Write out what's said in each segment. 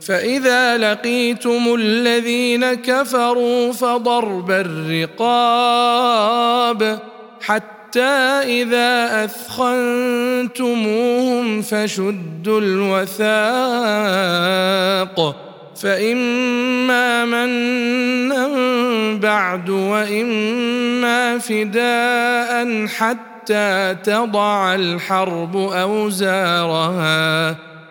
فإذا لقيتم الذين كفروا فضرب الرقاب حتى إذا أثخنتموهم فشدوا الوثاق فإما منا بعد وإما فداء حتى تضع الحرب أوزارها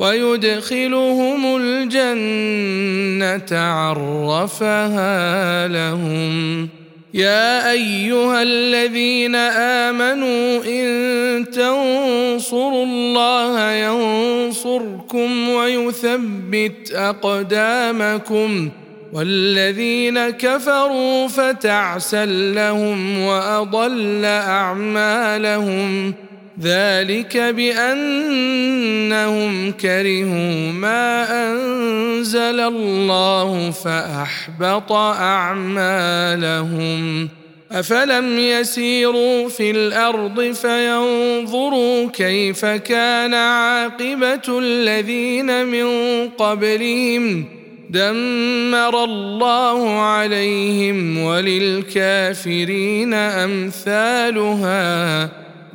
ويدخلهم الجنة عرفها لهم. يا أيها الذين آمنوا إن تنصروا الله ينصركم ويثبت أقدامكم. والذين كفروا فتعسا لهم وأضل أعمالهم. ذلك بأنهم كرهوا ما أنزل الله فأحبط أعمالهم. أفلم يسيروا في الأرض فينظروا كيف كان عاقبة الذين من قبلهم. دمر الله عليهم وللكافرين أمثالها.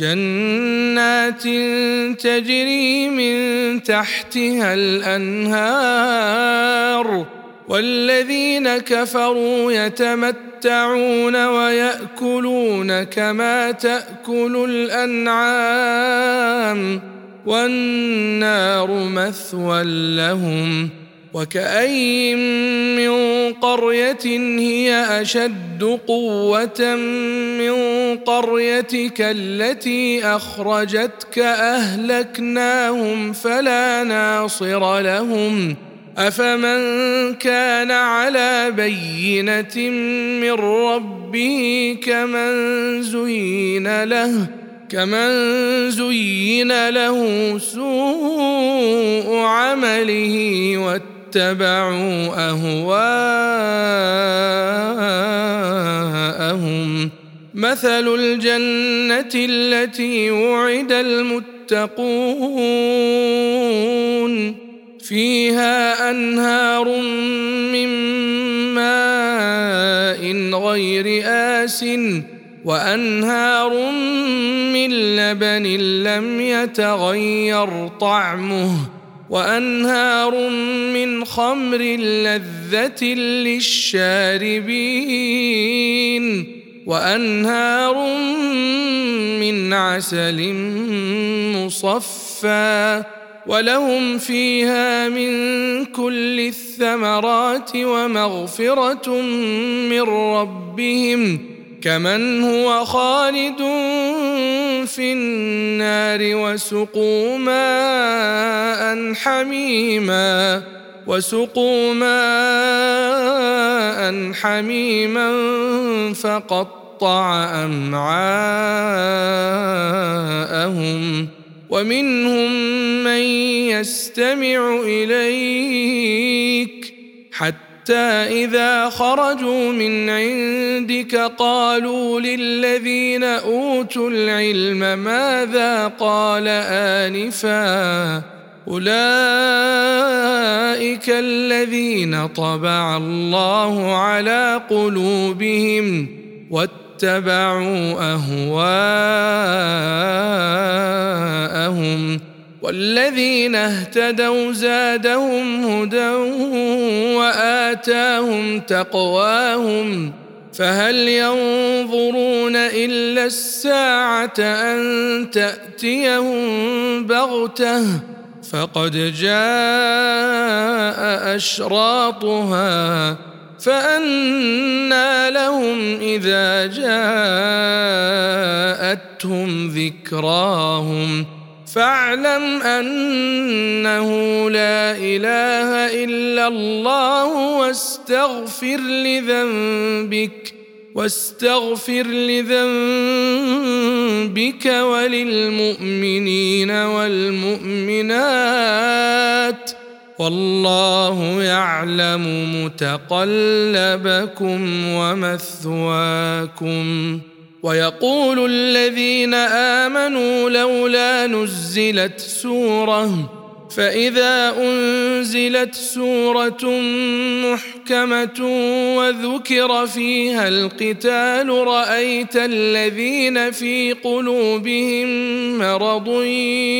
جنات تجري من تحتها الأنهار والذين كفروا يتمتعون ويأكلون كما تأكل الأنعام والنار مثوى لهم وكأين من قرية هي أشد قوة من قريتك التي أخرجتك أهلكناهم فلا ناصر لهم. أفمن كان على بينة من ربه كمن زين له كمن زين له سوء عمله واتبعوا أهواءهم. مثل الجنة التي وعد المتقون. فيها أنهار من ماء غير آسٍ وأنهار من لبن لم يتغير طعمه وأنهار من خمر لذة للشاربين. وأنهار من عسل مصفى ولهم فيها من كل الثمرات ومغفرة من ربهم كمن هو خالد في النار وسقوا ماء حميما وسقوا ماء حميما فقطع أمعاءهم ومنهم من يستمع إليك حتى إذا خرجوا من عندك قالوا للذين أوتوا العلم ماذا قال آنفا أولئك الذين طبع الله على قلوبهم واتبعوا أهواءهم والذين اهتدوا زادهم هدى وآتاهم تقواهم فهل ينظرون إلا الساعة أن تأتيهم بغتة فقد جاء أشراطها فانى لهم إذا جاءتهم ذكراهم. فاعلم أنه لا إله إلا الله واستغفر لذنبك واستغفر لذنبك وللمؤمنين والمؤمنات والله يعلم متقلبكم ومثواكم. ويقول الذين آمنوا لولا نزلت سورة فإذا أنزلت سورة محكمة وذكر فيها القتال رأيت الذين في قلوبهم مرض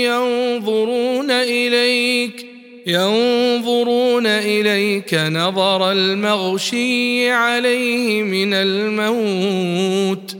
ينظرون إليك ينظرون إليك نظر المغشي عليه من الموت.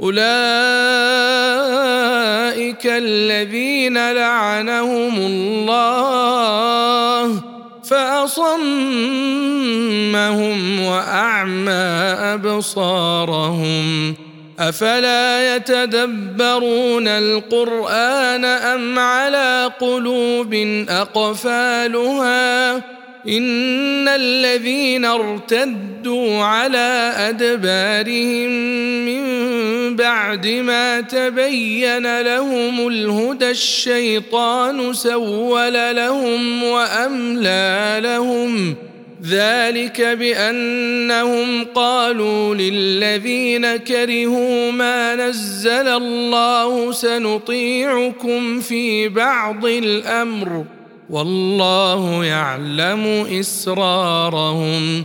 أولئك الذين لعنهم الله فأصمهم وأعمى أبصارهم أفلا يتدبرون القرآن أم على قلوب أقفالها إن الذين ارتدوا على أدبارهم من بعد ما تبين لهم الهدى الشيطان سول لهم وأملى لهم. ذلك بأنهم قالوا للذين كرهوا ما نزل الله سنطيعكم في بعض الأمر. والله يعلم إسرارهم.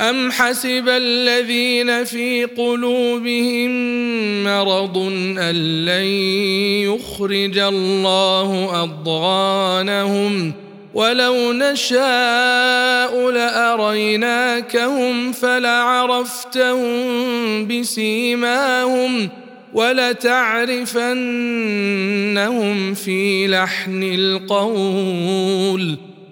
أم حسب الذين في قلوبهم مرض أن لن يخرج الله أضغانهم؟ ولو نشاء لأريناكهم فلعرفتهم بسيماهم ولتعرفنهم في لحن القول.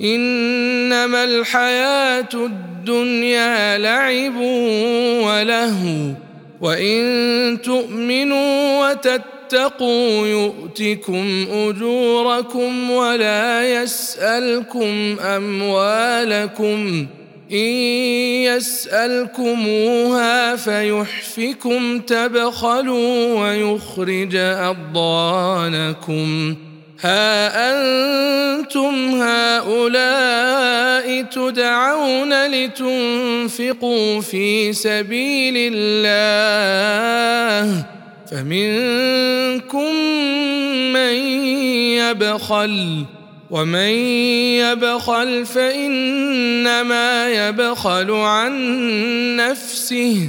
إنما الحياة الدنيا لعب ولهو وإن تؤمنوا وتتقوا يؤتكم أجوركم ولا يسألكم أموالكم إن يسألكموها فيحفكم تبخلوا ويخرج أضغانكم. ها أنتم هؤلاء تدعون لتنفقوا في سبيل الله فمنكم من يبخل ومن يبخل فإنما يبخل عن نفسه